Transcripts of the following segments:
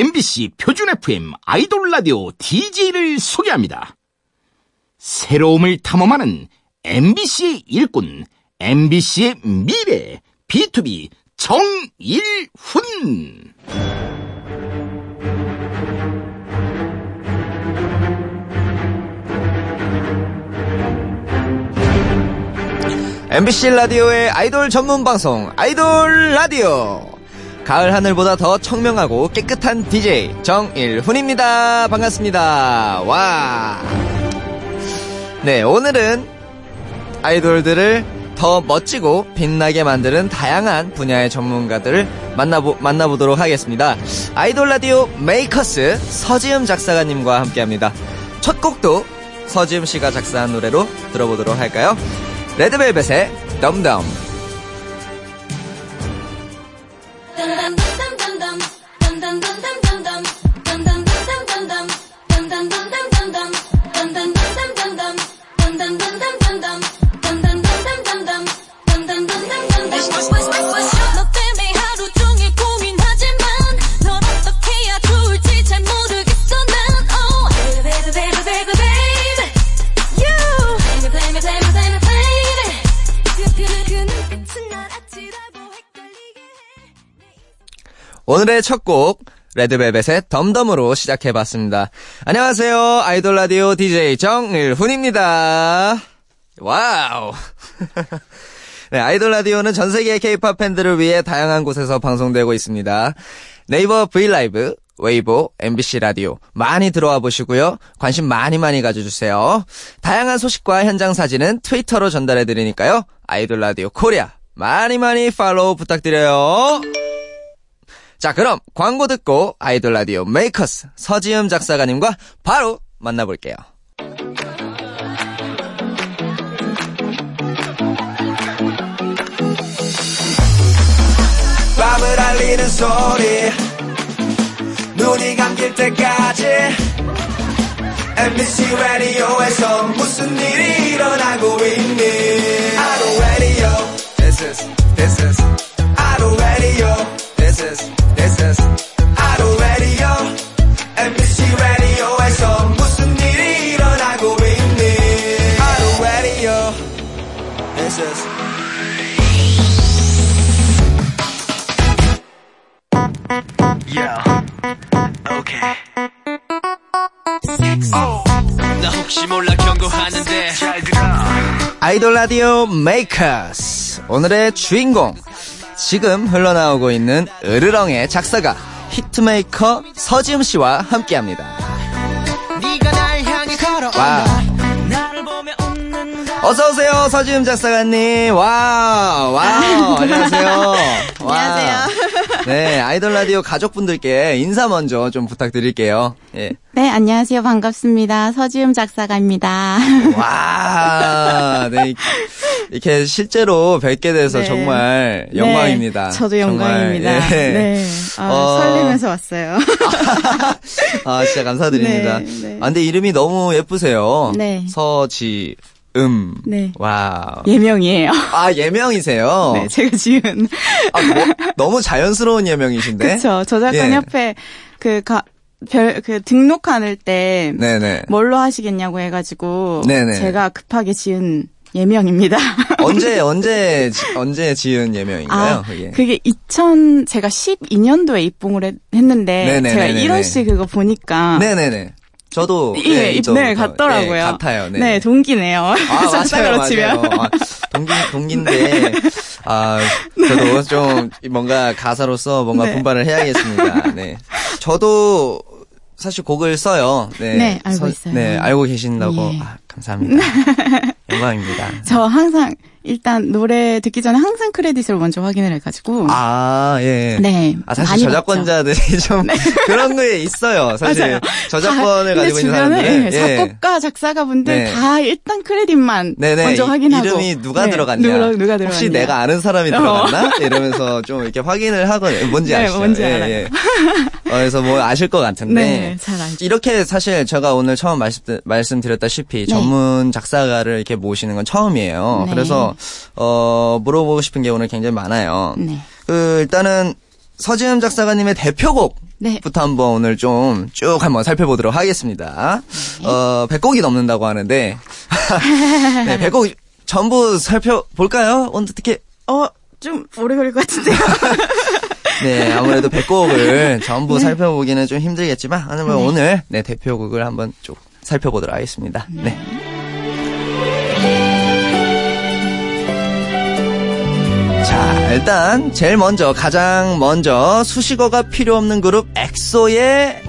MBC 표준 FM 아이돌 라디오 DJ를 소개합니다. 새로움을 탐험하는 MBC의 일꾼, MBC의 미래, B2B 정일훈. MBC 라디오의 아이돌 전문 방송 아이돌 라디오 가을 하늘보다 더 청명하고 깨끗한 DJ 정일훈입니다. 반갑습니다. 와. 네, 오늘은 아이돌들을 더 멋지고 빛나게 만드는 다양한 분야의 전문가들을 만나보, 만나보도록 하겠습니다. 아이돌 라디오 메이커스 서지음 작사가님과 함께 합니다. 첫 곡도 서지음 씨가 작사한 노래로 들어보도록 할까요? 레드벨벳의 덤덤. 오늘의 첫 곡 레드벨벳의 덤덤으로 시작해봤습니다. 안녕하세요. 아이돌 라디오 DJ 정일훈입니다. Wow. 네, 아이돌 라디오는 전 세계 K-팝 팬들을 위해 다양한 곳에서 방송되고 있습니다. 네이버 V LIVE, 웨이보, MBC 라디오 많이 들어와 보시고요. 관심 많이 많이 가져주세요. 다양한 소식과 현장 사진은 트위터로 전달해 드리니까요. 아이돌 라디오 코리아 많이 많이 팔로우 부탁드려요. 자, 그럼 광고 듣고 아이돌 라디오 메이커스 서지음 작사가님과 바로 만나볼게요. 밤을 알리는 소리 눈이 감길 때까지. MBC 라디오에서 무슨 일이 일어나고 있니? 아이돌 라디오. This is, this is 아로 라디오 This is, this is 아로 라디오 MBC 라디오에서 무슨 일이 일어나고 있니? 아로 라디오 This is 나 혹시 몰라 경고하는데. 잘 들어 아이돌 라디오 메이커스 오늘의 주인공 지금 흘러나오고 있는 으르렁의 작사가 히트메이커 서지음 씨와 함께합니다. 와. 어서 오세요 서지음 작사가님. 와, 와, 안녕하세요. 와. 안녕하세요. 네, 아이돌 라디오 가족분들께 인사 먼저 좀 부탁드릴게요. 예. 네, 안녕하세요. 반갑습니다. 서지음 작사가입니다. 와, 네. 이렇게 실제로 뵙게 돼서 네. 정말 네, 영광입니다. 저도 정말, 영광입니다. 예. 네. 아, 어. 설레면서 왔어요. 아, 진짜 감사드립니다. 네, 네. 아, 근데 이름이 너무 예쁘세요. 네. 서지, 음. 네. 와. 예명이에요. 아, 예명이세요? 네, 제가 지은. 아, 뭐, 너무 자연스러운 예명이신데? 그쵸. 저작권 예. 협회 그 가, 별, 그 등록할 때 네네. 뭘로 하시겠냐고 해 가지고 네네. 제가 급하게 지은 예명입니다. 언제, 언제, 지- 언제 지은 예명인가요? 아, 그게? 그게 2000 제가 12년도에 입봉을 했, 는데. 제가 1원 씨 그거 보니까 네네네. 저도. 예, 네, 입- 있죠. 네, 저, 같더라고요. 네, 같아요. 네. 네, 동기네요. 아, 맞아요, 맞아요. 치면. 아, 동기, 동기인데, 아, 저도 좀 뭔가 가사로서 뭔가 네. 분발을 해야겠습니다. 네. 저도 사실 곡을 써요. 네. 네, 알고 있어요. 네, 알고 계신다고. 예. 아, 감사합니다. 영광입니다. 저 항상 일단 노래 듣기 전에 항상 크레딧을 먼저 확인을 해가지고 아, 예. 네 아, 사실 저작권자들이 좀 그런 거에 있어요. 사실 맞아요. 저작권을 다- 가지고 있는 주변에 사람들은 예, 작곡가 작사가 분들 네. 다 일단 크레딧만 네네. 먼저 확인하고 이름이 누가 네, 들어갔냐. 누가, 누가 들어갔냐 혹시 내가 아는 사람이 들어갔나? 이러면서 좀 이렇게 확인을 하고 뭔지 네, 아시죠? 뭔지 예, 알아요. 예. 어, 그래서 뭐 아실 것 같은데. 네. 이렇게 사실 제가 오늘 처음 말씀, 말씀드렸다시피 전문 작사가를 이렇게 모시는 건 처음이에요. 네. 그래서 어 물어보고 싶은 게 오늘 굉장히 많아요. 네. 그 일단은 서지음 작사가님의 대표곡. 네. 부터 한번 오늘 좀 쭉 한번 살펴보도록 하겠습니다. 어, 100곡이 넘는다고 하는데, 네, 100곡 전부 살펴볼까요? 오늘 어떻게, 어, 좀 오래 걸릴 것 같은데요. 네, 아무래도 100곡을 전부 살펴보기는 좀 힘들겠지만, 아니면 오늘, 네, 대표곡을 한번 쭉 살펴보도록 하겠습니다. 네. 자, 일단, 제일 먼저, 가장 먼저, 수식어가 필요 없는 그룹 엑소의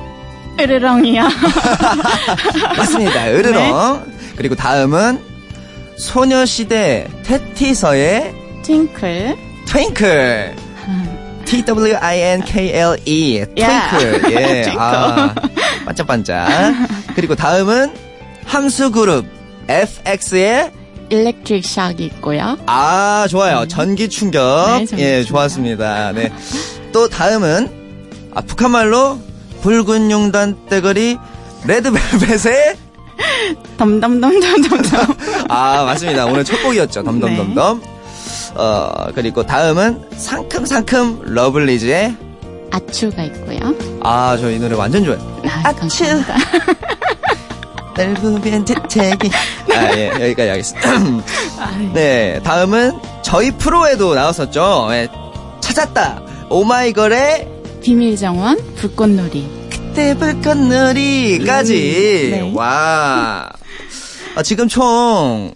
으르렁이야. 맞습니다. 으르렁. 그리고 다음은 소녀시대 테티서의 팅클. 트윙클. T-W-I-N-K-L-E. 야, 트윙클. 예. 아, 반짝반짝. 그리고 다음은 함수 그룹 FX의 일렉트릭 샥이 있고요. 아, 좋아요. 전기 충격. 네, 전기 예, 충격. 좋았습니다. 네. 또 다음은 아, 북한말로 붉은 용단 떼거리 레드벨벳의 덤덤덤덤덤덤. 아, 맞습니다. 오늘 첫 곡이었죠. 덤덤덤덤. 어, 그리고 다음은 상큼상큼 러블리즈의 아추가 있고요. 아, 저 이 노래 완전 좋아요. 아, 감사합니다. 넓으면 재채기. 아, 예, 여기까지 하겠습니다. 아, 네, 다음은 저희 프로에도 나왔었죠. 예, 찾았다. 오마이걸의 비밀 정원, 불꽃놀이. 그때 불꽃놀이까지. 음, 네. 와. 아, 지금 총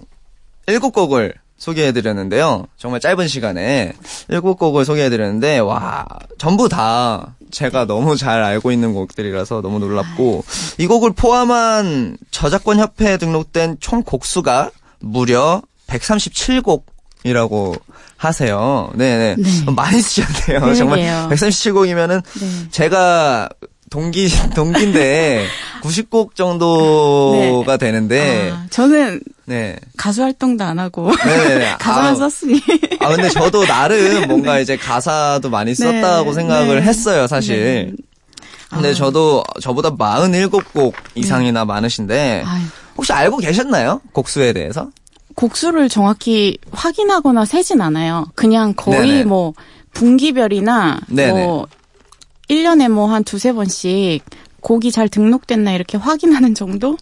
7곡을 소개해드렸는데요. 정말 짧은 시간에 7곡을 소개해드렸는데, 와, 전부 다 제가 너무 잘 알고 있는 곡들이라서 너무 놀랍고, 이 곡을 포함한 저작권 협회에 등록된 총 곡수가 무려 137곡이라고 하세요. 네네. 네. 많이 쓰셨네요. 정말 137곡이면은 네. 제가 동기 동기인데 90곡 정도가 되는데 아, 저는 네. 가수 활동도 안 하고 네네네. 가사만 아, 썼으니. 아 근데 저도 나름 뭔가 이제 가사도 많이 썼다고 네, 생각을 네. 했어요, 사실. 네. 근데 아. 저도 저보다 47곡 이상이나 많으신데 아유, 혹시 알고 계셨나요? 곡수에 대해서? 곡수를 정확히 확인하거나 세진 않아요. 그냥 거의 네네. 뭐 분기별이나 네네. 뭐 1년에 뭐 한 두세 번씩 곡이 잘 등록됐나 이렇게 확인하는 정도?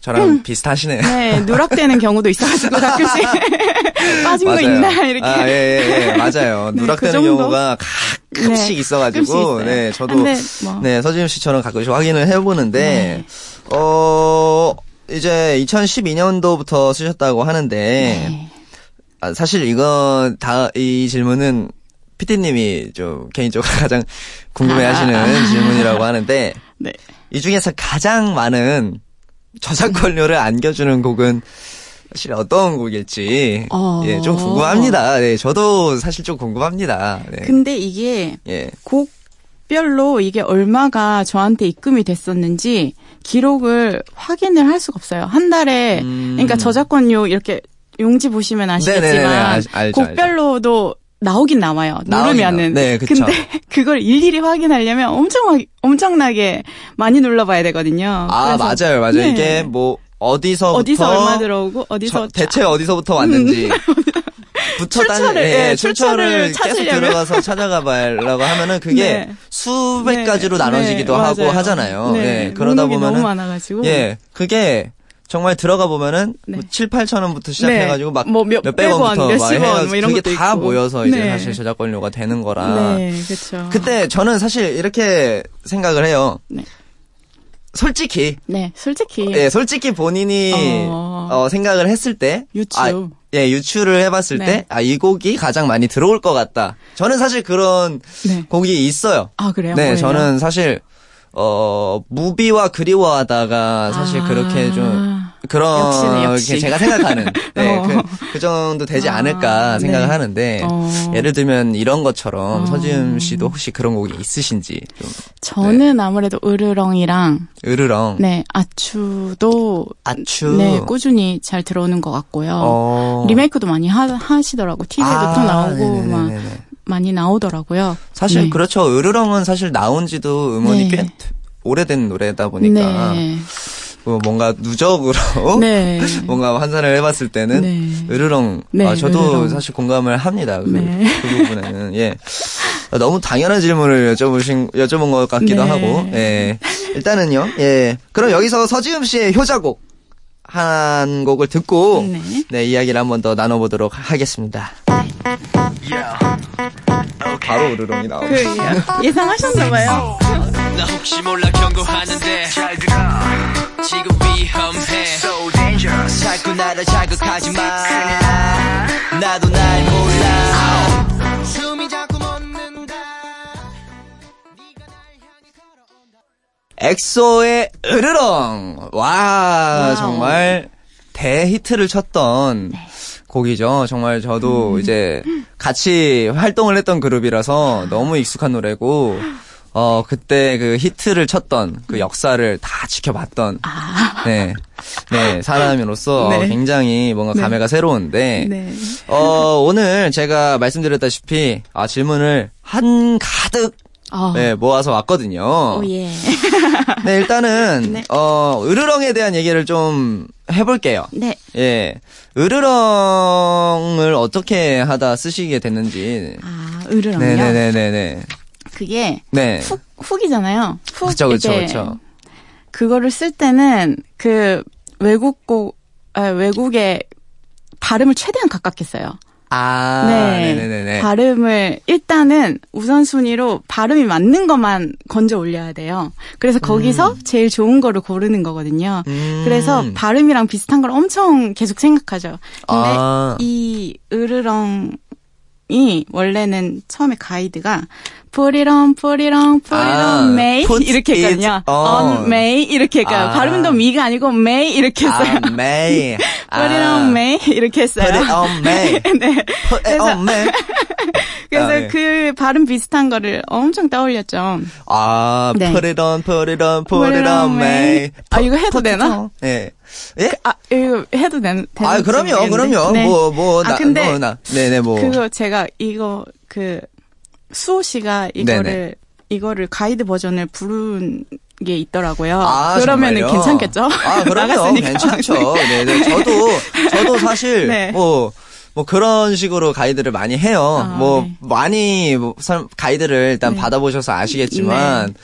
저랑 비슷하시네요. 네, 누락되는 경우도 있어가지고 가끔씩 빠진 거 맞아요. 있나 이렇게. 아, 예, 예, 예. 맞아요. 네, 누락되는 그? 경우가 가끔씩 네, 있어가지고, 가끔씩. 네, 저도, 근데 뭐. 네, 서지임 씨처럼 가끔씩 확인을 해보는데, 네. 어, 이제 2012년도부터 쓰셨다고 하는데, 네. 아, 사실 이건 다, 이 질문은 피디님이 좀 개인적으로 가장 궁금해 하시는 아. 질문이라고 하는데, 네. 이 중에서 가장 많은 저작권료를 안겨주는 곡은 사실 어떤 곡일지 어. 예, 좀 궁금합니다. 네, 저도 사실 좀 궁금합니다. 네. 근데 이게 예. 곡별로 이게 얼마가 저한테 입금이 됐었는지 기록을 확인을 할 수가 없어요. 한 달에 음. 그러니까 저작권료 이렇게 용지 보시면 아시겠지만 알- 알죠, 곡별로도 나오긴 나와요. 누르면은. 네, 그쵸. 근데 그걸 일일이 확인하려면 엄청 엄청나게 많이 눌러봐야 되거든요. 아, 맞아요, 맞아요. 네. 이게 뭐 어디서부터 어디서 얼마 들어오고 어디서 저- 대체 어디서부터 왔는지 부터 출처를, 따는- 예, 출처를 출처를 계속 찾으려면. 들어가서 찾아가 봐라고 하면은 그게 네. 수백 네, 가지로 나눠지기도 네, 하고 맞아요. 하잖아요. 네, 예, 그러다 보면은 너무 많아가지고 예, 그게 정말 들어가 보면은 네. 뭐 7, 8천 원부터 시작해 가지고 막 뭐 몇- 몇백 원부터 막 몇십 원 뭐 이런 그게 다 있고. 모여서 이제 네. 사실 저작권료가 되는 거라. 네, 그렇죠. 그때 저는 사실 이렇게 생각을 해요. 네. 솔직히 네, 솔직히 예, 솔직히 본인이 어. 어, 생각을 했을 때 유추. 아, 예, 유추를 해봤을 네. 때 아, 이 곡이 가장 많이 들어올 것 같다. 저는 사실 그런 네. 곡이 있어요. 아 그래요? 네, 뭐예요? 저는 사실 어 무비와 그리워하다가 사실 아. 그렇게 좀 그런 역시네, 역시. 게 제가 생각하는 네, 어. 그, 그 정도 되지 아, 않을까 생각을 네. 하는데 어. 예를 들면 이런 것처럼 어. 서지음 씨도 혹시 그런 곡이 있으신지 좀 저는 아무래도 으르렁이랑 으르렁 네 아추도 아추 네 꾸준히 잘 들어오는 것 같고요. 어. 리메이크도 많이 하, 시더라고 TV에도 아, 또 나오고 막 네네네네. 많이 나오더라고요. 사실 네. 그렇죠. 으르렁은 사실 나온 지도 음원이 네. 꽤 오래된 노래다 보니까 네. 뭐 뭔가 누적으로 네. 뭔가 환산을 해봤을 때는 네. 으르렁 네, 아, 저도 으르렁. 사실 공감을 합니다. 그, 네. 그 부분에는 예. 너무 당연한 질문을 여쭤보신, 여쭤본 것 같기도 네. 하고, 예. 일단은요, 예. 그럼 여기서 서지음 씨의 효자곡, 한 곡을 듣고, 네. 네, 이야기를 한 번 더 나눠보도록 하겠습니다. 바로 으르렁이 나오고. 그 예- 예상하셨나봐요. 나 혹시 몰라 경고하는데 잘 들어 지금 위험해. So dangerous 자꾸 나를 자극하지 마. 나도 날 몰라. 숨이 자꾸 멎는다. 네가 날 향해 걸어온다. 엑소의 으르렁! 와, wow. 정말 대히트를 쳤던 곡이죠. 정말 저도 이제 같이 활동을 했던 그룹이라서 너무 익숙한 노래고, 어, 그때 그 히트를 쳤던 그 역사를 다 지켜봤던, 네, 네, 사람으로서 네. 굉장히 뭔가 네. 감회가 새로운데, 네. 어, 오늘 제가 말씀드렸다시피, 아, 질문을 한 가득, 어. 네, 모아서 왔거든요. 오, 예. 네, 일단은 네. 어 으르렁에 대한 얘기를 좀 해볼게요. 네. 예, 으르렁을 어떻게 하다 쓰시게 됐는지. 아, 으르렁요? 네네네네네. 그게 네. 훅, 훅이잖아요. 훅. 그쵸, 그쵸, 그쵸. 그거를 쓸 때는 그 외국 곡, 아, 외국의 발음을 최대한 가깝게 써요. 아, 네. 네네네네. 발음을 일단은 우선순위로 발음이 맞는 것만 건져 올려야 돼요. 그래서 거기서 제일 좋은 거를 고르는 거거든요. 음. 그래서 발음이랑 비슷한 걸 엄청 계속 생각하죠. 근데 아. 이 으르렁 이 원래는 처음에 가이드가 put it on, put it on, put it 아, on, May 이렇게 했거든요. on. on May 이렇게 해요. 아. 발음은 더 미가 아니고 May 이렇게 했어요. 아, May. put it on May 이렇게 했어요. Put it on May. 네. Put it on May. 그래서 아, 네. 그 발음 비슷한 거를 엄청 떠올렸죠. 아, 네. put it on, put it on, put it on May. 아, 이거 해도 Put 되나? 예. 예? 아, 이거 해도 되는 아, 그럼요, 그럼요. 뭐, 뭐, 나, 아, 근데 뭐, 나, 네네, 뭐. 그거 제가 이거 그 수호 씨가 이거를 네네. 이거를 가이드 버전을 부른 게 있더라고요. 아, 그러면은 정말요? 괜찮겠죠? 아, 그럼요. 괜찮죠. 네, 네. 저도, 저도 사실, 네. 뭐, 뭐 그런 식으로 가이드를 많이 해요. 아, 뭐, 네. 많이, 뭐, 사- 가이드를 일단 네. 받아보셔서 아시겠지만,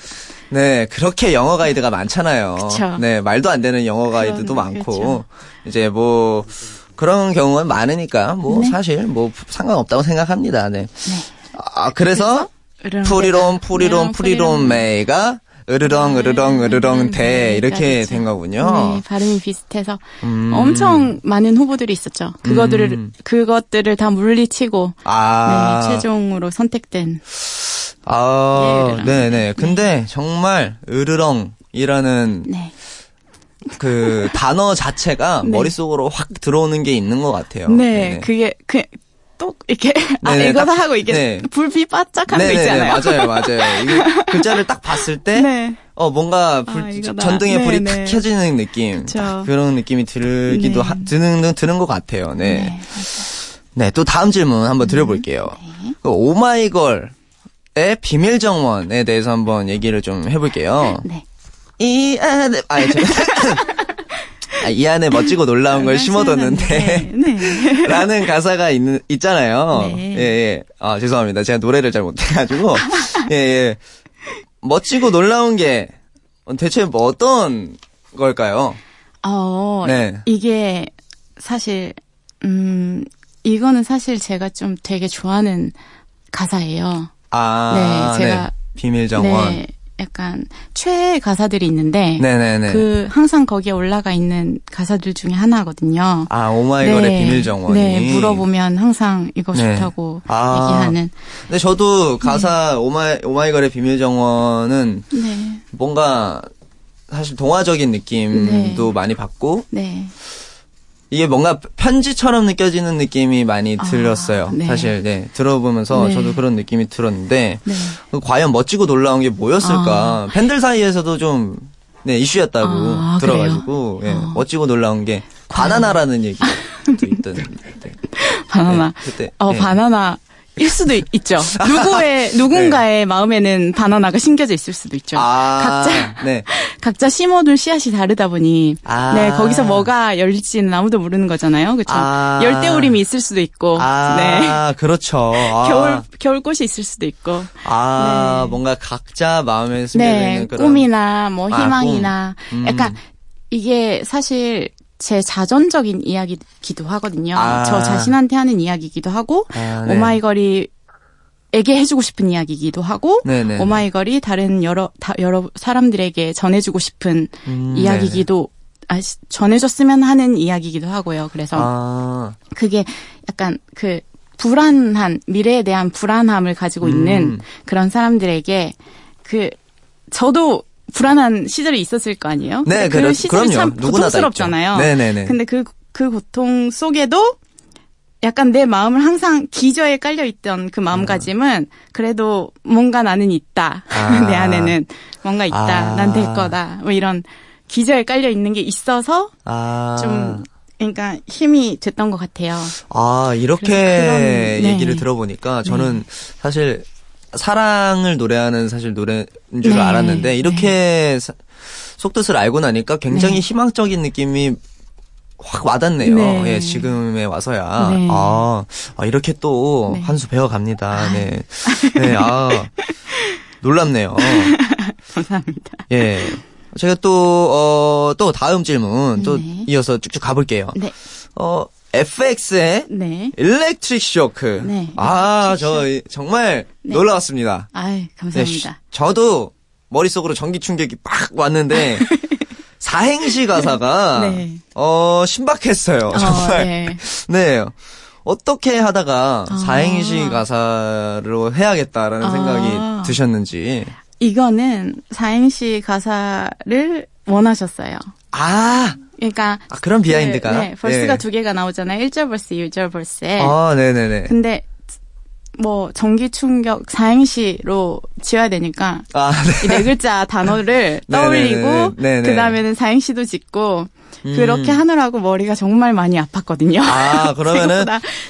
네. 그렇게 영어 가이드가 많잖아요. 그쵸. 네, 말도 안 되는 영어 가이드도 그런- 많고, 그렇죠. 이제 뭐, 그런 경우가 많으니까, 뭐, 네. 사실, 뭐, 상관없다고 생각합니다. 네. 아, 그래서, 푸리론, 으르렁, 푸리론 메이가, 으르렁, 으르렁, 으르렁 대, 네, 이렇게 그렇죠. 된 거군요. 네, 발음이 비슷해서 음. 엄청 많은 후보들이 있었죠. 그거들을 음. 그것들을 다 물리치고 아, 네, 최종으로 선택된 아, 예, 으르렁. 네네. 근데 정말 으르렁이라는 네. 그 단어 자체가 네. 머릿속으로 확 들어오는 게 있는 것 같아요. 네, 네네. 그게 그 또 이렇게 아 네네, 이거다 딱- 하고 이게 네. 불빛 바짝한 거 네네네, 있잖아요. 맞아요, 맞아요. 이게 글자를 딱 봤을 때, 네. 어, 뭔가 불, 아, 이거다. 전등에 불이 네네. 탁 켜지는 느낌. 그런 느낌이 들기도 네. 하, 드는, 드는 것 같아요. 네. 네. 네, 또 다음 질문 한번 드려볼게요. 그 오마이걸의 비밀 정원에 대해서 한번 얘기를 좀 해볼게요. 네. 이 아, 저, 아, 이 안에 멋지고 놀라운 걸 심어뒀는데, 네. 네. 라는 가사가 있는, 있잖아요. 네. 예, 예. 아, 죄송합니다. 제가 노래를 잘 못해가지고, 예, 예. 멋지고 놀라운 게 대체 뭐 어떤 걸까요? 어, 네. 이게 사실 음 이거는 사실 제가 좀 되게 좋아하는 가사예요. 아, 네, 제가- 비밀 정원. 네. 약간 최애 가사들이 있는데 네, 네, 네. 그 항상 거기에 올라가 있는 가사들 중에 하나거든요. 아, 오마이걸의 비밀 정원이. 네, 물어보면 항상 이거 네. 좋다고 아. 얘기하는. 근데 저도 가사 오마이, 오마이걸의 비밀 정원은 네, 뭔가 사실 동화적인 느낌도 네. 많이 받고 네, 이게 뭔가 편지처럼 느껴지는 느낌이 많이 아, 들었어요. 네. 사실 네 들어보면서 네. 저도 그런 느낌이 들었는데 네. 과연 멋지고 놀라운 게 뭐였을까? 팬들 사이에서도 좀 네, 이슈였다고 아, 들어가지고? 예, 어. 멋지고 놀라운 게 바나나라는 얘기도 있던 네. 바나나. 네, 그때 어, 예. 바나나. 일 수도 있- 있죠. 누구의 누군가의 마음에는 바나나가 심겨져 있을 수도 있죠. 네. 아, 각자 네. 각자 심어둔 씨앗이 다르다 보니 아. 네 거기서 뭐가 열릴지는 아무도 모르는 거잖아요. 그렇죠. 아. 열대우림이 있을 수도 있고 아, 네 그렇죠. 아. 겨울 겨울꽃이 있을 수도 있고 아, 네. 뭔가 각자 마음에 숨겨져 네 있는 그런 꿈이나 뭐 아, 희망이나 꿈. 음. 약간 이게 사실 제 자전적인 이야기기도 하거든요. 아. 저 자신한테 하는 이야기기도 하고 아, 네. 오마이걸이 에게 해주고 싶은 이야기이기도 하고 네네. 오마이걸이 다른 여러 다, 여러 사람들에게 전해주고 싶은 음, 이야기기도 아, 시- 전해줬으면 하는 이야기이기도 하고요. 그래서 아, 그게 약간 그 불안한 미래에 대한 불안함을 가지고 있는 음. 그런 사람들에게 그 저도 불안한 시절이 있었을 거 아니에요. 네, 그 시절이 그럼요. 참 고통스럽잖아요. 네네네. 근데 그 그 고통 속에도 약간 내 마음을 항상 기저에 깔려 있던 그 마음가짐은 그래도 뭔가 나는 있다. 아. 내 안에는 뭔가 있다. 아. 난될 거다. 뭐 이런 기저에 깔려 있는 게 있어서 아. 좀 그러니까 힘이 됐던 것 같아요. 아, 이렇게 그런- 네. 얘기를 들어보니까 저는 사실 사랑을 노래하는 사실 노래인 줄 네. 알았는데 이렇게 사- 속뜻을 알고 나니까 굉장히 네. 희망적인 느낌이 확 와닿네요. 네. 예, 지금에 와서야. 네. 아, 아, 이렇게 또 네. 한수 배워갑니다. 네. 네, 아, 놀랍네요. 감사합니다. 예. 제가 또, 어, 또 다음 질문 또 네. 이어서 쭉쭉 가볼게요. 네. 어, FX의 네. 일렉트릭 쇼크. 네, 아, 일렉트릭 저 이- 정말 네. 놀라웠습니다. 네, 감사합니다. 저도 머릿속으로 전기 충격이 팍 왔는데 사행시 가사가 네. 어 신박했어요. 어, 정말. 네. 네. 어떻게 하다가 아. 사행시 가사로 해야겠다라는 아. 생각이 드셨는지. 이거는 사행시 가사를 원하셨어요. 아, 그러니까 아, 그런 behind가. 네, verse가 예. 두 개가 나오잖아요. 1절 verse, 2절 verse에. 아, 네 네 네. 근데 뭐 전기 충격 사행시로 지어야 되니까 아, 네. 이 네 글자 단어를 네네네네. 떠올리고 네네. 그 다음에는 사행시도 짓고 음. 그렇게 하느라고 머리가 정말 많이 아팠거든요. 아, 그러면은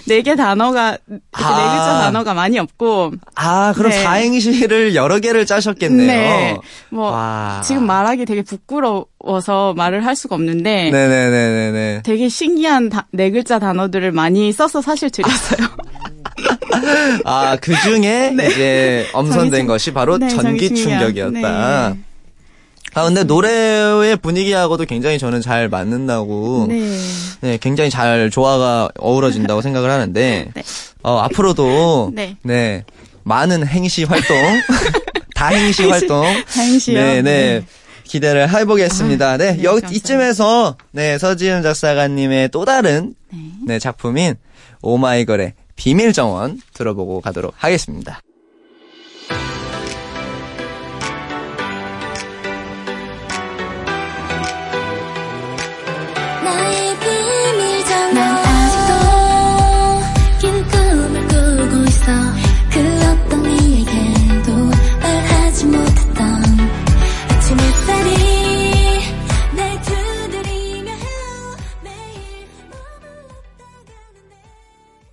네개 단어가 아. 네 글자 단어가 많이 없고 아, 그럼 네. 사행시를 여러 개를 짜셨겠네요. 네. 뭐 와. 지금 말하기 되게 부끄러워서 말을 할 수가 없는데 네네네네네. 되게 신기한 다- 네 글자 단어들을 많이 써서 사실 드렸어요. 아, 그 중에 이제 엄선된 전기 것이 바로 네, 전기 충격이었다. 충격. 네. 아, 근데 노래의 분위기하고도 굉장히 저는 잘 맞는다고. 네. 네. 굉장히 잘 조화가 어우러진다고 생각을 하는데, 네. 어, 앞으로도, 네. 네, 많은 행시 활동, 다행시 활동, 사행시요. 네, 네. 기대를 해보겠습니다. 네, 네, 여기. 이쯤에서 네 서지은 작사가님의 또 다른 네. 네 작품인 오마이걸의 비밀 정원 들어보고 가도록 하겠습니다.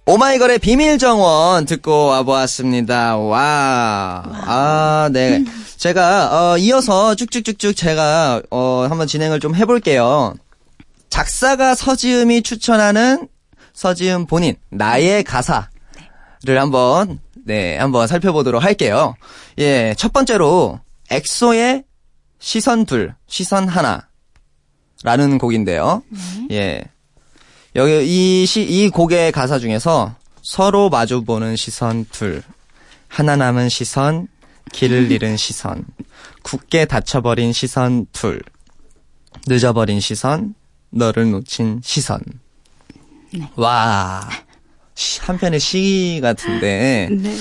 오마이걸의 비밀 정원 듣고 와보았습니다. 와, 아, 네. 제가 어, 이어서 쭉쭉쭉쭉 제가 어, 한번 진행을 좀 해볼게요. 작사가 서지음이 추천하는 서지음 본인 나의 가사를 한번 네 한번 살펴보도록 할게요. 예, 첫 번째로 엑소의 시선 둘, 시선 하나 라는 곡인데요. 예, 여기 이 시, 이 곡의 가사 중에서 서로 마주보는 시선 둘, 하나 남은 시선, 길을 잃은 시선, 굳게 닫혀버린 시선 둘, 늦어버린 시선, 너를 놓친 시선. 와, 시- 한편의 시 같은데, 네.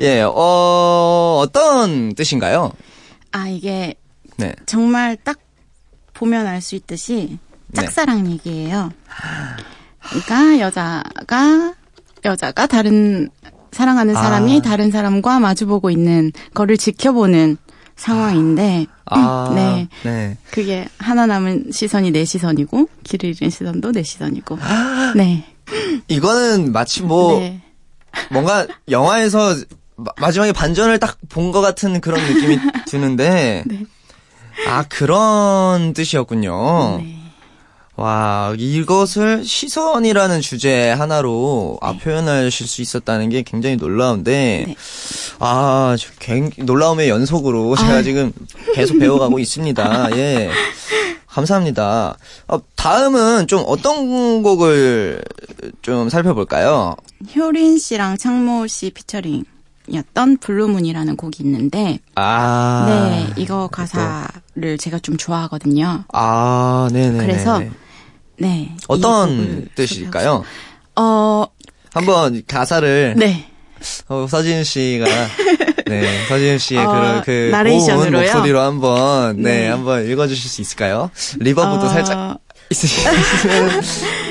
예, 어, 어떤 뜻인가요? 아 이게 네. 정말 딱 보면 알 수 있듯이 네. 짝사랑 얘기예요. 그러니까 여자가 여자가 다른 사랑하는 사람이 아. 다른 사람과 마주보고 있는 거를 지켜보는 상황인데 아, 네. 네. 그게 하나 남은 시선이 내 시선이고 길을 잃은 시선도 내 시선이고 네. 이거는 마치 뭐, 네. 뭔가 영화에서 마, 마지막에 반전을 딱 본 것 같은 그런 느낌이 드는데. 아, 그런 뜻이었군요. 네. 와, 이것을 시선이라는 주제 하나로 아, 표현하실 수 있었다는 게 굉장히 놀라운데, 네. 아, 저 굉- 놀라움의 연속으로 제가 아유. 지금 계속 배워가고 있습니다. 예. 감사합니다. 어, 다음은 좀 어떤 곡을 좀 살펴볼까요? 효린 씨랑 창모 씨 피처링 이었던 Blue Moon이라는 곡이 있는데, 아. 네, 이거 가사를 제가 좀 좋아하거든요. 아, 네네. 그래서 네. 이 어떤 뜻일까요? 어, 한번 가사를 네. 어, 서지음 씨가 네 서지음 씨의 어, 그런 그 나레이션으로요? 고운 목소리로 한번 네, 네. 한번 읽어주실 수 있을까요? 리버브도 어, 살짝 있으시면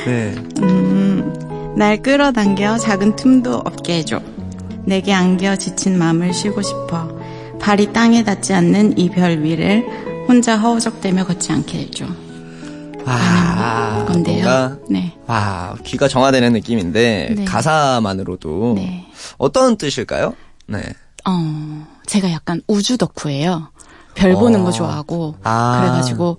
네날 끌어당겨 작은 틈도 없게 해줘. 내게 안겨 지친 마음을 쉬고 싶어. 발이 땅에 닿지 않는 이 별 위를 혼자 허우적대며 걷지 않게 해줘. 아 건데요. 뭔가 네. 와 귀가 정화되는 느낌인데 네. 가사만으로도 네. 어떤 뜻일까요? 네 어, 제가 약간 우주 덕후예요. 별 보는 어. 거 좋아하고. 아. 그래가지고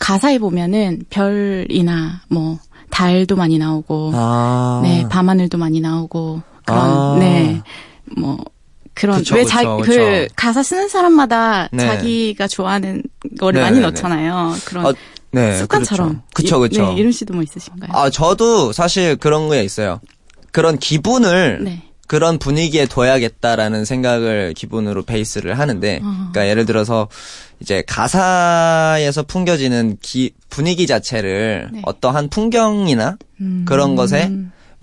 가사에 보면은 별이나 뭐 달도 많이 나오고. 아. 네, 밤하늘도 많이 나오고 그런 아. 네. 뭐 그런 왜 자기 그. 가사 쓰는 사람마다 네. 자기가 좋아하는 거를 네, 많이. 넣잖아요. 그런 어, 네 습관처럼. 그쵸 이- 네, 이름 씨도 뭐 있으신가요? 아 저도 사실 그런 거에 있어요 그런 기분을 네. 그런 분위기에 둬야겠다라는 생각을 기본으로 베이스를 하는데, 어. 그러니까 예를 들어서 이제 가사에서 풍겨지는 기, 분위기 자체를 네. 어떠한 풍경이나 음, 그런 것에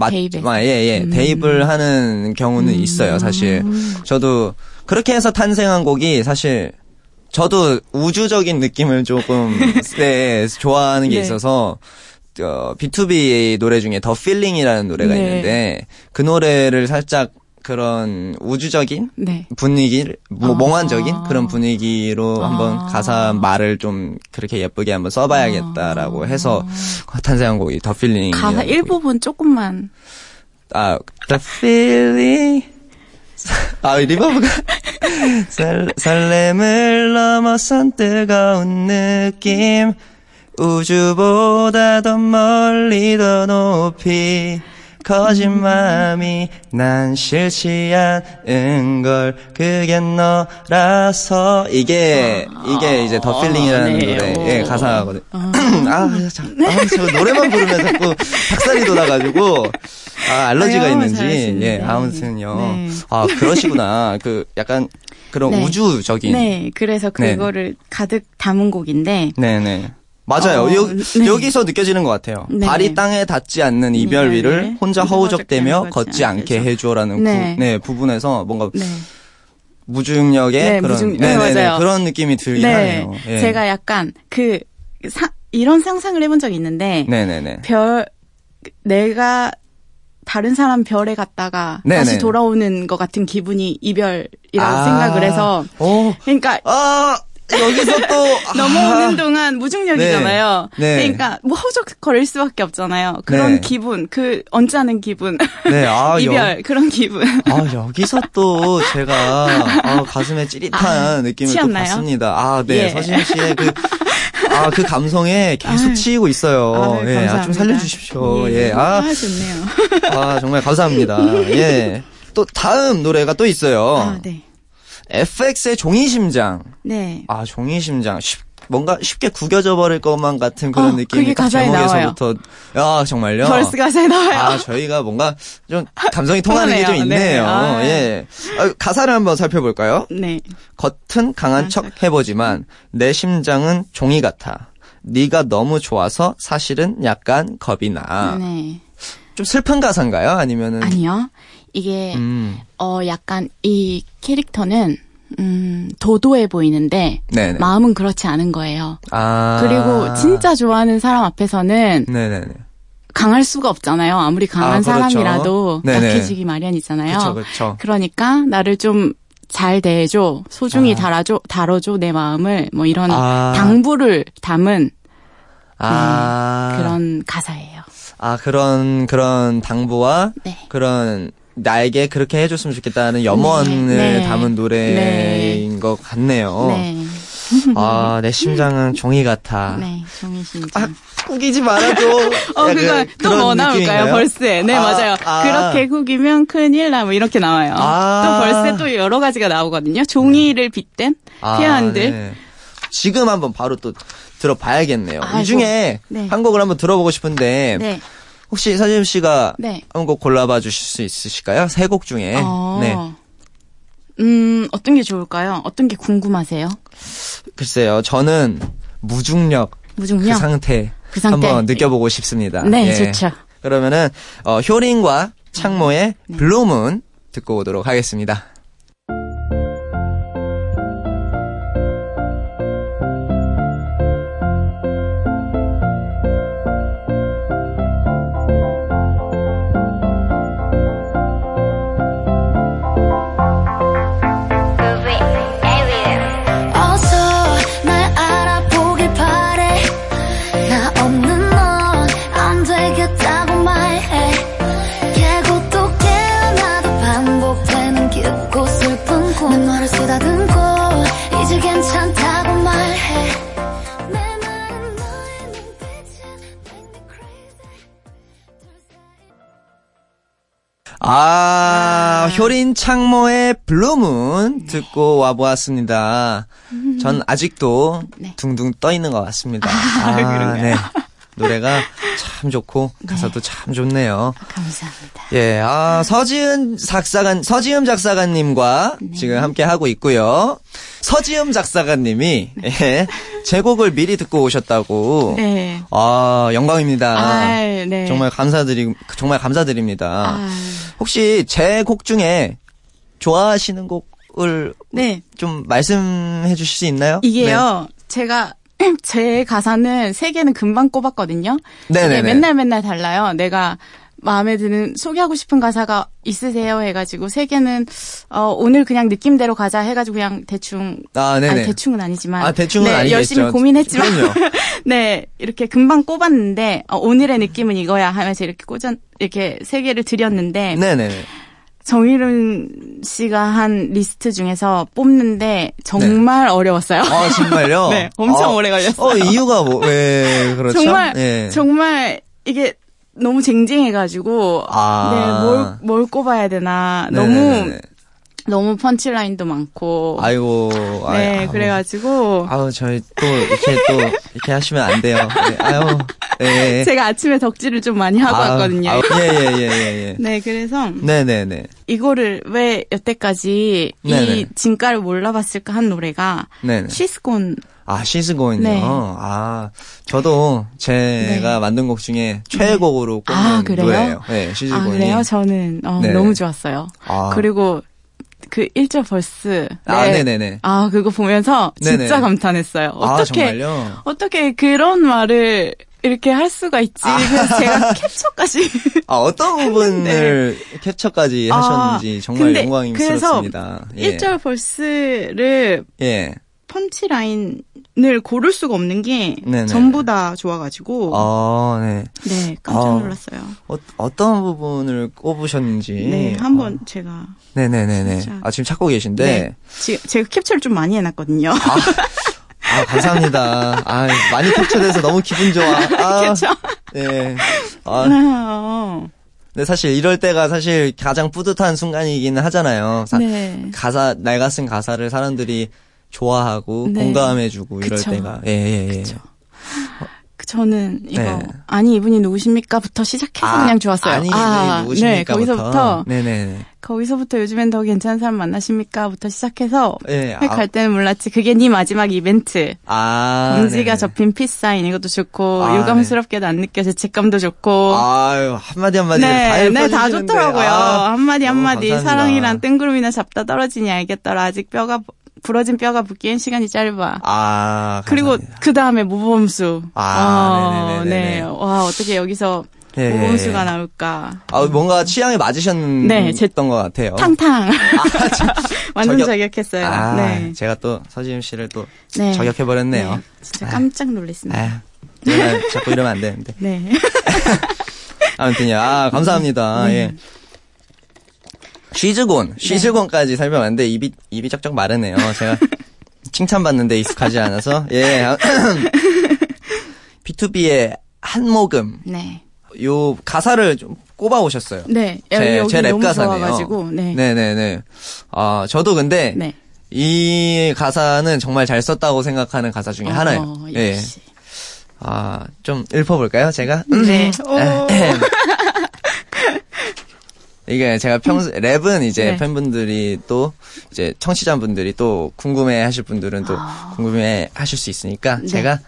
맞, 대입해서. 아, 예, 예, 음. 대입을 하는 경우는 있어요, 사실. 저도 그렇게 해서 탄생한 곡이 사실 저도 우주적인 느낌을 조금 네, 좋아하는 게 네. 있어서 어, BTOB 노래 중에 The Feeling이라는 노래가 네. 있는데 그 노래를 살짝 그런 우주적인 네. 분위기를 뭐 아. 몽환적인 그런 분위기로 아. 한번 가사 말을 좀 그렇게 예쁘게 한번 써봐야겠다라고 해서 탄생한 곡이 The Feeling 가사 일부분 조금만 아, the feeling. 아, reverb가. 설, 설렘을 넘어선 뜨거운 느낌. 우주보다 더 멀리 더 높이. 마음이 난 싫지 않은 걸 그게 너라서 이게 이게 이제 The Feeling이라는 네, 노래의 오. 가사거든. 아, 참, 아, 저 노래만 부르면 자꾸 닭살이 돋아가지고 아 알러지가 아유, 있는지. 예 아무튼요. 네. 아 그러시구나. 그 약간 그런 네. 우주적인. 네, 그래서 네. 그거를 가득 담은 곡인데 네네. 맞아요. 어, 여, 네. 여기서 느껴지는 것 같아요. 네. 발이 땅에 닿지 않는 이별 이별 위를 혼자 허우적대며 걷지 않게 해줘라는 네. 부, 네, 부분에서 뭔가 네. 무중력의 네, 그런 무중- 네, 네네네, 맞아요. 그런 느낌이 들긴 네. 하네요. 예. 제가 약간 그 사, 이런 상상을 해본 적이 있는데 네네네. 별 내가 다른 사람 별에 갔다가 네네. 다시 돌아오는 것 같은 기분이 이별이라고 아. 생각을 해서 오. 그러니까 아 여기서 또 넘어오는 아. 동안 무중력이잖아요. 네. 네. 그러니까 뭐 허우적거릴 수밖에 없잖아요. 그런 네. 기분, 그 언짢은 기분, 네, 아, 이별 그런 기분. 아, 여기서 또 제가 아, 가슴에 찌릿한 아, 느낌을 치였나요? 또 받습니다. 아, 네. 예. 서진 씨의 그 아, 그 감성에 계속 아유. 치이고 있어요. 아, 네, 예, 아, 좀. 살려주십시오. 예, 예. 아, 아, 좋네요. 아, 정말 감사합니다. 예. 또 다음 노래가 또 있어요. 아, 네. FX의 종이심장. 네. 아, 종이심장. 쉽, 뭔가 쉽게 구겨져 버릴 것만 같은 그런 어, 느낌이 제목에서부터. 야, 정말요? verse 가사에 나와요. 아, 저희가 뭔가 좀 감성이 통하는 게 좀 통하네요. 네. 있네요. 아. 예. 아, 가사를 한번 살펴볼까요? 네. 겉은 강한 척 해보지만 내 심장은 종이 같아. 네가 너무 좋아서 사실은 약간 겁이 나. 네. 좀 슬픈 가사인가요? 아니면은 아니요. 이게 음. 어 약간 이 캐릭터는 음 도도해 보이는데 네네. 마음은 그렇지 않은 거예요. 아. 그리고 진짜 좋아하는 사람 앞에서는 네네네. 강할 수가 없잖아요. 아무리 강한 아, 그렇죠. 사람이라도 네네. 약해지기 마련이잖아요. 그쵸, 그쵸. 그러니까 나를 좀 잘 대해줘, 소중히 아. 다뤄줘, 다뤄줘 내 마음을 뭐 이런 아. 당부를 담은 아. 그런 가사예요. 아, 그런, 그런 당부와 네. 그런 나에게 그렇게 해줬으면 좋겠다는 염원을 네, 네. 담은 노래인 것 같네요. 네. 아, 내 심장은 종이 같아. 네, 종이 심장. 아, 꾸기지 말아줘. 어, 약간 그거 또 뭐 나올까요? 벌스에. 네, 아, 맞아요. 아. 그렇게 구기면 큰일 나, 뭐 이렇게 나와요. 아. 또 벌스에 또 여러 가지가 나오거든요. 종이를 빗댄 아, 표현들. 네. 지금 한번 바로 또 들어봐야겠네요. 이 아이고. 중에 네. 한 곡을 한번 들어보고 싶은데 네. 혹시 서지임 씨가 네. 한곡 골라봐 주실 수 있으실까요? 세 곡 중에. 어. 네. 음, 어떤 게 좋을까요? 어떤 게 궁금하세요? 글쎄요. 저는 무중력 무중력? 그 상태, 그 상태. 한번 느껴보고 싶습니다. 네, 예. 좋죠. 그러면은 어, 효린과 창모의 네. Blue Moon 듣고 오도록 하겠습니다. 아, 효린 창모의 Blue Moon 듣고 와보았습니다. 전 아직도 네. 둥둥 떠 있는 것 같습니다. 아, 네. 노래가 참 좋고 가사도 참 좋네요. 감사합니다. 예, 아, 서지은 작사가, 서지음 작사가님과 네. 지금 함께 하고 있고요. 서지음 작사가님이, 예, 제 곡을 미리 듣고 오셨다고. 네. 아, 영광입니다. 아, 네. 정말 감사드리, 정말 감사드립니다. 아, 혹시 제 곡 중에 좋아하시는 곡을 네. 좀 말씀해 주실 수 있나요? 이게요, 제가, 제 가사는 세 개는 금방 꼽았거든요. 네네네. 이게 맨날 맨날 달라요. 내가 마음에 드는, 소개하고 싶은 가사가 있으세요? 해가지고, 세 개는, 어, 오늘 그냥 느낌대로 가자 해가지고 그냥 대충, 네. 아, 네네. 아니, 대충은 아니지만. 아, 대충은 네, 아니겠죠. 열심히 고민했지만. 네, 이렇게 금방 꼽았는데, 어, 오늘의 느낌은 이거야 하면서 이렇게 꽂아, 이렇게 세 개를 드렸는데, 네네네. 정일훈 씨가 한 리스트 중에서 뽑는데 정말 어려웠어요. 아, 정말요? 네, 엄청 어, 오래 걸렸어요. 어, 이유가 뭐, 왜, 그렇죠? 정말 예. 정말 이게 너무 쟁쟁해가지고 아. 네, 뭘, 뭘 꼽아야 되나 너무 네네네네. 너무 펀치라인도 많고 아이고. 네 아이, 아우. 그래가지고 아우, 저희 또, 이렇게 또, 이렇게 하시면 안 돼요. 네, 아유, 네. 제가 아침에 덕질을 좀 많이 하고 아우, 왔거든요. 아우, 예, 예, 예, 예, 예. 네 그래서 네네네. 이거를 왜 여태까지 네네. 이 진가를 몰라봤을까 한 노래가 네네. 시스콘 아, 시스고인요. 네. 아, 저도 제가 만든 곡 중에 최애곡으로 꼽는 아, 그래요? 노래예요. 네, 아, 시스고인이. 그래요? 저는, 어, 네. 너무 좋았어요. 아. 그리고, 그 1절 벌스. 아, 네. 네네네. 아, 그거 보면서 진짜 네네. 감탄했어요. 아, 어떻게, 정말요? 어떻게 그런 말을 이렇게 할 수가 있지. 그래서 제가 캡처까지. 아, 어떤 부분을 캡처까지 하셨는지 네. 아, 정말 영광스럽습니다. 그래서 1절 벌스를 예. 펀치라인을 고를 수가 없는 게 네네. 전부 다 좋아가지고. 어, 네. 네, 깜짝 아. 놀랐어요. 어, 어떤 부분을 꼽으셨는지. 네, 한번 제가. 어, 네네네네. 진짜. 아, 지금 찾고 계신데. 네. 지금 제가 캡처를 좀 많이 해놨거든요. 아, 감사합니다. 아, 많이 캡처돼서 너무 기분 좋아. 아, 캡처. 네. 아, 어. 근데 사실 이럴 때가 사실 가장 뿌듯한 순간이기는 하잖아요. 사- 네. 가사, 내가 쓴 가사를 사람들이 좋아하고 네. 공감해주고 이럴 그쵸. 때가. 예, 예, 예. 그쵸. 그 저는 이거 네. 아니 이분이 누구십니까부터 시작해서 그냥 좋았어요. 아니, 아, 누구십니까? 네, 거기서부터 네네. 거기서부터 요즘엔 더 괜찮은 사람 만나십니까부터 시작해서 예, 획갈 때는 몰랐지. 그게 네 마지막 이벤트. 아. 검지가 네네. 접힌 피사인 이것도 좋고 아, 유감스럽게도 안 느껴 죄책감도 좋고. 아유, 한마디 한마디 다 네, 네, 다 읊어주시는데. 좋더라고요. 아, 한마디 한마디. 사랑이란 뜬구름이나 잡다 떨어지니 알겠더라. 아직 뼈가 부러진 뼈가 붙기엔 시간이 짧아. 아, 그리고. 그 다음에 모범수. 아, 어. 네. 와 어떻게 여기서 예, 모범수가 예. 나올까? 아, 뭔가 취향에 맞으셨던 네, 제- 것 같아요. 탕탕. 완전 저격- 저격 했어요. 아, 네. 제가 또 서지임 씨를 또 네. 저격해버렸네요. 네, 진짜 깜짝 놀랐습니다. 아, 제가 자꾸 이러면 안 되는데. 네. 아무튼요. 아, 감사합니다. 네. 예. 쉬즈곤, 쉬즈곤까지 살펴봤는데 입이 입이 쩍쩍 마르네요. 제가 칭찬받는데 익숙하지 않아서 예. B2B의 한 모금 네. 요 가사를 좀 꼽아 오셨어요. 네. 여기, 제, 여기 제랩 너무 가사네요. 네. 네네 네. 아, 저도 근데 네. 이 가사는 정말 잘 썼다고 생각하는 가사 중에 하나예요. 어, 예. 역시. 아, 좀 읊어볼까요, 제가? 네. 오. 이게 제가 평소 랩은 이제 네. 팬분들이 또 이제 청취자분들이 또 궁금해 하실 분들은 또 아. 궁금해 하실 수 있으니까 네. 제가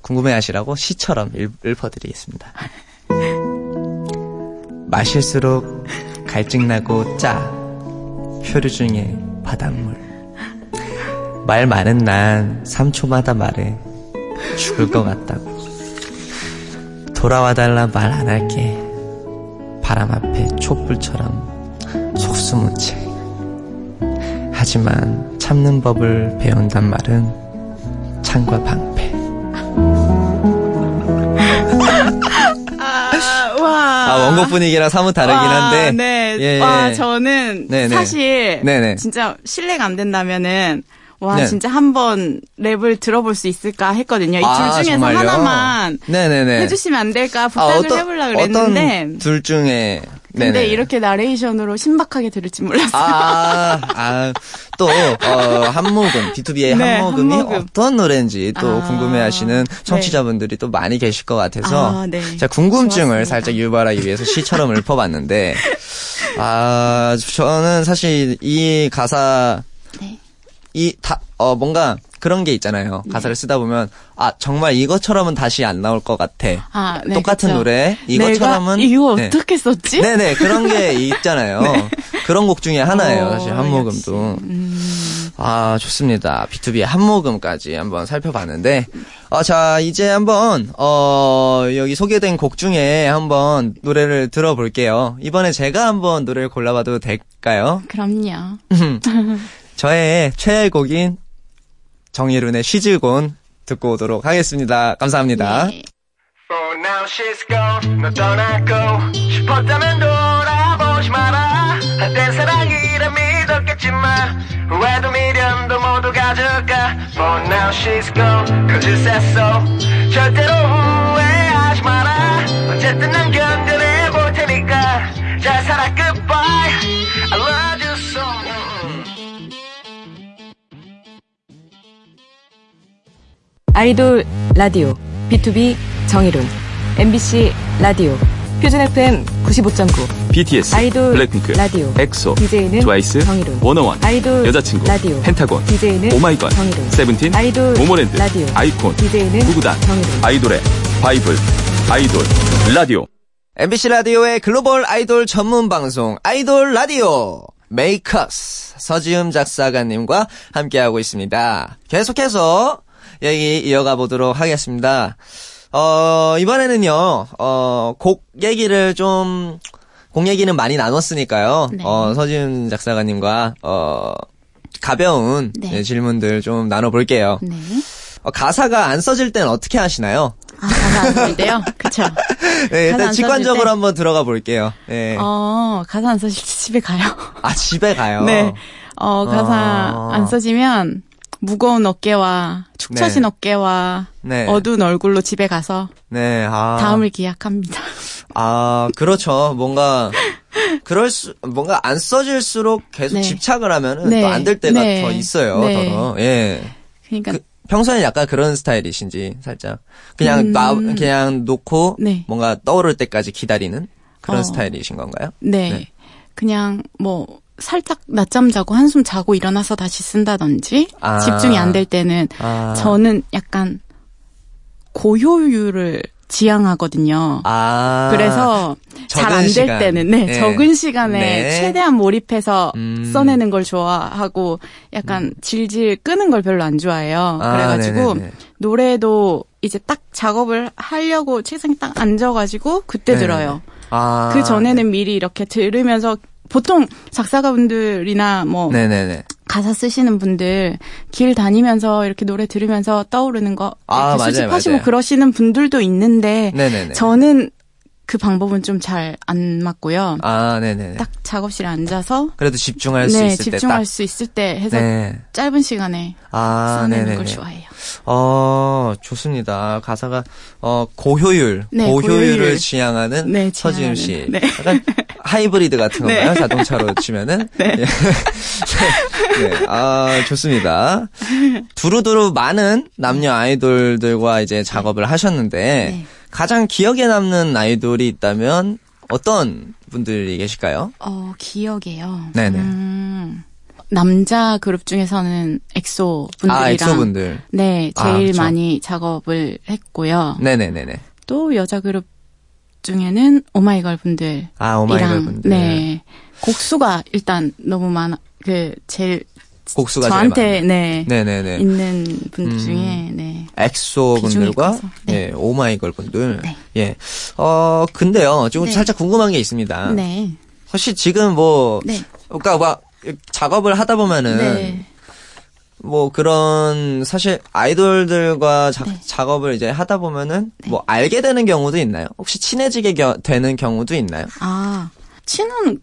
궁금해 하시라고 시처럼 읊, 읊어드리겠습니다. 마실수록 갈증나고 짜 표류 중에 바닷물 말 많은 난 3초마다 말해 죽을 것 같다고 돌아와 달라 말 안 할게 바람 앞에 촛불처럼 속수무책 하지만 참는 법을 배운단 말은 창과 방패 아, 와. 아 원곡 분위기랑 사뭇 다르긴 와, 한데 네. 예, 와, 예. 저는 네, 네. 사실 네, 네. 진짜 신뢰가 안 된다면은 와, 네. 진짜 한번 랩을 들어볼 수 있을까 했거든요. 이 아, 둘 중에서 정말요? 하나만 네네네 해주시면 안 될까 아, 부탁을 해보려고 그랬는데. 어떤 둘 중에 근데 네네. 이렇게 나레이션으로 신박하게 들을 줄 몰랐어요. 아, 아, 또, 어, 한모금, B2B의 네, 한모금이 한모금. 어떤 노래인지 또 아, 궁금해 하시는 청취자분들이 또 많이 계실 것 같아서, 아, 네. 제가 궁금증을 좋았습니다. 살짝 유발하기 위해서 시처럼 읊어봤는데, 아, 저는 사실 이 가사, 네. 이, 다, 어, 뭔가 그런 게 있잖아요. 네. 가사를 쓰다 보면, 아, 정말 이것처럼은 다시 안 나올 것 같아. 아, 네, 똑같은 그쵸. 노래, 이것처럼은. 이거 네. 어떻게 썼지? 네네, 그런 게 있잖아요. 그런 곡 중에 하나예요, 어, 사실, 한 모금도. 아, 좋습니다. B2B의 한 모금까지 한번 살펴봤는데, 어, 자, 이제 한번, 어, 여기 소개된 곡 중에 한번 노래를 들어볼게요. 이번에 제가 한번 노래를 골라봐도 될까요? 그럼요. 저의 최애곡인 정예룬의 쉬즈곤 듣고 오도록 하겠습니다. 감사합니다. 네. For now she's gone. 너 떠나고 싶었다면 돌아보지 마라. 한때 사랑이라 믿었겠지만 후회도 미련도 모두 가져가. For now she's gone. 거짓했어. 절대로 후회하지 마라. 어쨌든 난 견뎌 아이돌 라디오 BTOB 정일훈 MBC 라디오 표준 FM 95.9 BTS, 아이돌 블랙핑크, 라디오 엑소, DJ는 트와이스, 정일훈 워너원, 아이돌 여자친구, 라디오 펜타곤, DJ는 오마이걸, 정일훈 세븐틴, 아이돌 모모랜드, 라디오 아이콘, DJ는 구구단, 정일훈 아이돌의 바이블, 아이돌, 라디오. MBC 라디오의 글로벌 아이돌 전문 방송 아이돌 라디오 메이커스 서지음 작사가님과 함께하고 있습니다. 계속해서 얘기 이어가 보도록 하겠습니다. 어, 이번에는요, 어, 곡 얘기를 좀, 곡 얘기는 많이 나눴으니까요. 네. 어, 서지음 작사가님과, 어, 가벼운 네. 네, 질문들 좀 나눠볼게요. 네. 어, 가사가 안 써질 땐 어떻게 하시나요? 아, 가사 안 써진대요? 그쵸. 네, 일단 안 직관적으로 써질 때? 한번 들어가 볼게요. 네. 어, 가사 안 써질 때 집에 가요. 아, 집에 가요? 네. 어, 가사 아. 안 써지면 무거운 어깨와 축 처진 네. 어깨와 네. 어두운 얼굴로 집에 가서 네, 아. 다음을 기약합니다. 아, 그렇죠. 뭔가, 그럴 수, 뭔가 안 써질수록 계속 네. 집착을 하면은 네. 또안 될 때가 네. 더 있어요, 네. 더러. 예. 그러니까 그, 평소에 약간 그런 스타일이신지, 살짝. 그냥 음. 놔, 그냥 놓고, 네. 뭔가 떠오를 때까지 기다리는 그런 어. 스타일이신 건가요? 네. 네. 그냥 뭐 살짝 낮잠 자고 한숨 자고 일어나서 다시 쓴다든지 아. 집중이 안 될 때는 아. 저는 약간 고효율을 지향하거든요. 아. 그래서 잘 안 될. 때는 네, 네. 적은 시간에 네. 최대한 몰입해서 음. 써내는 걸 좋아하고 약간 질질 끄는 걸 별로 안 좋아해요. 아, 그래가지고 네네네. 노래도 이제 딱 작업을 하려고 책상에 딱 앉아가지고 그때 네네네. 들어요. 아. 그 전에는 미리 이렇게 들으면서 보통 작사가분들이나 뭐 네네네. 가사 쓰시는 분들 길 다니면서 이렇게 노래 들으면서 떠오르는 거 아, 수집하시고 맞아요. 그러시는 분들도 있는데 네네네. 저는 그 방법은 좀 잘 안 맞고요. 아, 네네. 딱 작업실에 앉아서 그래도 집중할 수 네, 있을 때 집중할 딱. 수 있을 때 해서 네. 짧은 시간에 아, 써내는 네네. 걸 좋아해요. 어, 좋습니다. 가사가, 어, 고효율, 네, 고효율을 고효율. 지향하는 네, 지향하는. 씨. 네. 약간 하이브리드 같은 네. 건가요? 자동차로 치면은? 네. 예. 네, 아, 좋습니다. 두루두루 많은 남녀 아이돌들과 이제 작업을 하셨는데, 네. 가장 기억에 남는 아이돌이 있다면 어떤 분들이 계실까요? 어, 기억에요. 네네. 음, 남자 그룹 중에서는 엑소 분들이랑 아, 엑소 분들. 네, 아, 제일 그쵸. 많이 작업을 했고요. 네네네네. 또 여자 그룹 중에는 오마이걸 분들 아, 오마이걸 분들. 네. 곡수가 일단 너무 많아. 그 제일 곡수가 저한테 네, 네네네. 있는 분들 음. 중에 네. 엑소 분들과. 네. 예, 오마이걸 분들. 네. 예. 어, 근데요. 좀 네. 살짝 궁금한 게 있습니다. 네. 혹시 지금 뭐 네. 그러니까 막 작업을 하다 보면은 네. 뭐 그런 사실 아이돌들과 자- 네. 작업을 이제 하다 보면은 뭐 알게 되는 경우도 있나요? 혹시 친해지게 겨- 되는 경우도 있나요? 아, 친한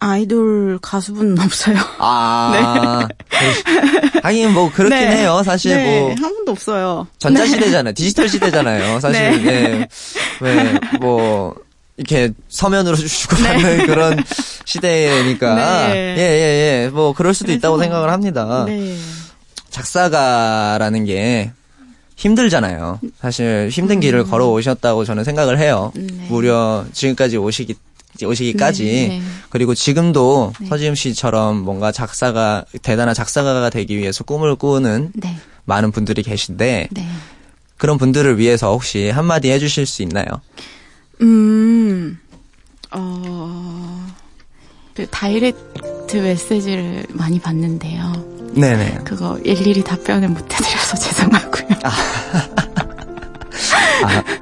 아이돌 가수분은 없어요. 아, 그- 하긴 뭐 그렇긴 네. 해요. 사실 네, 뭐한 분도 없어요. 전자 시대잖아요. 디지털 시대잖아요. 사실 네. 예. 왜뭐 이렇게 서면으로 주고 받는 그런 시대니까 네. 예예 예 뭐 그럴 수도 있다고 생각을 합니다. 네. 작사가라는 게 힘들잖아요. 사실 힘든 길을 걸어 오셨다고 저는 생각을 해요. 음. 네. 무려 지금까지 오시기 오시기까지 네, 네. 그리고 지금도 네. 서지임 씨처럼 뭔가 작사가 대단한 작사가가 되기 위해서 꿈을 꾸는 네. 많은 분들이 계신데 네. 그런 분들을 위해서 혹시 한마디 해주실 수 있나요? 음, 어, 그 다이렉트 메시지를 많이 받는데요. 네네. 그거 일일이 답변을 못 해드려서 죄송하고요. 아,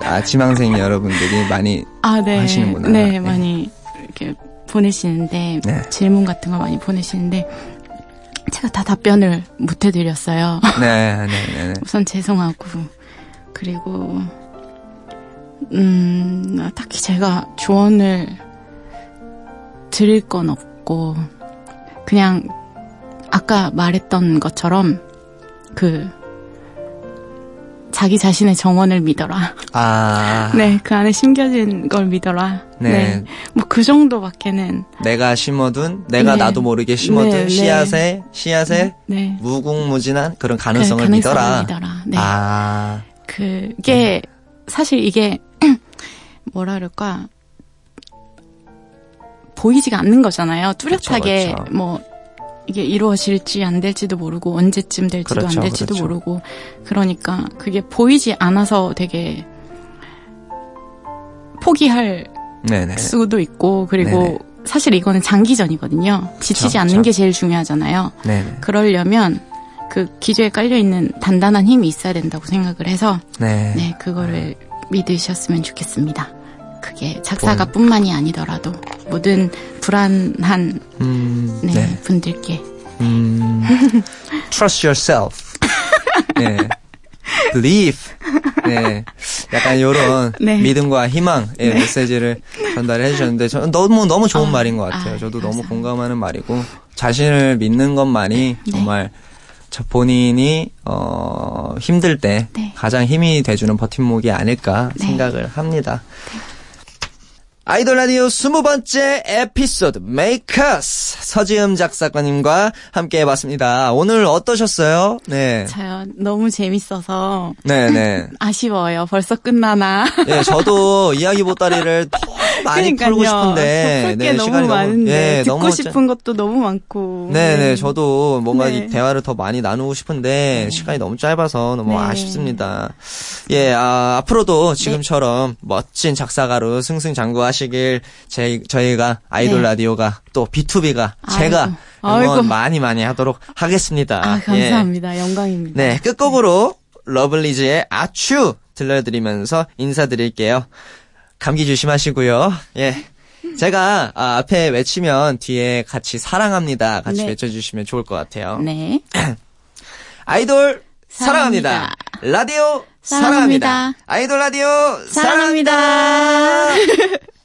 아, 지망생 여러분들이 많이 아, 네. 하시는구나. 네, 네. 많이 이렇게 보내시는데, 네. 질문 같은 거 많이 보내시는데, 제가 다 답변을 못 해드렸어요. 네, 네, 네, 네. 우선 죄송하고, 그리고, 음, 딱히 제가 조언을 드릴 건 없고, 그냥, 아까 말했던 것처럼, 그, 자기 자신의 정원을 믿어라. 아, 네, 그 안에 심겨진 걸 믿어라. 네. 네. 뭐 그 정도밖에는. 내가 심어둔, 내가 네. 나도 모르게 심어둔 네, 네. 씨앗에, 씨앗에 네. 무궁무진한 그런 가능성을, 그 가능성을 믿어라. 믿어라. 네. 아, 그게 사실 이게 뭐라 그럴까 보이지가 않는 거잖아요. 뚜렷하게 그쵸, 그쵸. 뭐 이게 이루어질지 안 될지도 모르고 언제쯤 될지도 그렇죠, 안 될지도 그렇죠. 모르고 그러니까 그게 보이지 않아서 되게 포기할 네네. 수도 있고 그리고 네네. 사실 이거는 장기전이거든요. 지치지 그쵸, 않는 그쵸. 게 제일 중요하잖아요. 네네. 그러려면 그 기저에 깔려 있는 단단한 힘이 있어야 된다고 생각을 해서 네. 네, 그거를 믿으셨으면 좋겠습니다. 그게 작사가뿐만이 아니더라도 모든 불안한 음, 네, 네. 분들께 음, trust yourself. 네. believe. 네. 약간 요런 네. 믿음과 희망의 메시지를 전달해 주셨는데 저는 너무 너무 좋은 아, 말인 것 같아요. 아, 저도 너무 감사합니다. 공감하는 말이고 자신을 믿는 것만이 네. 정말 저 본인이 어 힘들 때 네. 가장 힘이 돼주는 버팀목이 아닐까 네. 생각을 합니다. 아이돌 라디오 20번째 에피소드 메이커스 서지음 작사가님과 함께 해봤습니다. 오늘 어떠셨어요? 네. 저요 너무 재밌어서 네네. 아쉬워요. 벌써 끝나나. 예, 저도 이야기 보따리를 더 많이 풀고 싶은데. 풀게 너무 시간이 많은데 예, 듣고 너무 싶은 것도 너무 많고. 네네, 저도 뭔가 네. 이 대화를 더 많이 나누고 싶은데, 시간이 너무 짧아서 너무 네. 아쉽습니다. 예, 아, 앞으로도 지금처럼 멋진 작사가로 승승장구하시 길, 제, 저희가 아이돌 네. 라디오가 또 B2B가 제가 아이고. 응원 아이고. 많이 많이 하도록 하겠습니다. 아 예. 감사합니다. 영광입니다. 네, 끝곡으로 러블리즈의 아츄 들려드리면서 인사드릴게요. 감기 조심하시고요. 예. 제가 아, 앞에 외치면 뒤에 같이 사랑합니다. 같이 네. 외쳐주시면 좋을 것 같아요. 네. 아이돌 사랑합니다. 라디오 사랑합니다. 사랑합니다. 아이돌 라디오 사랑합니다.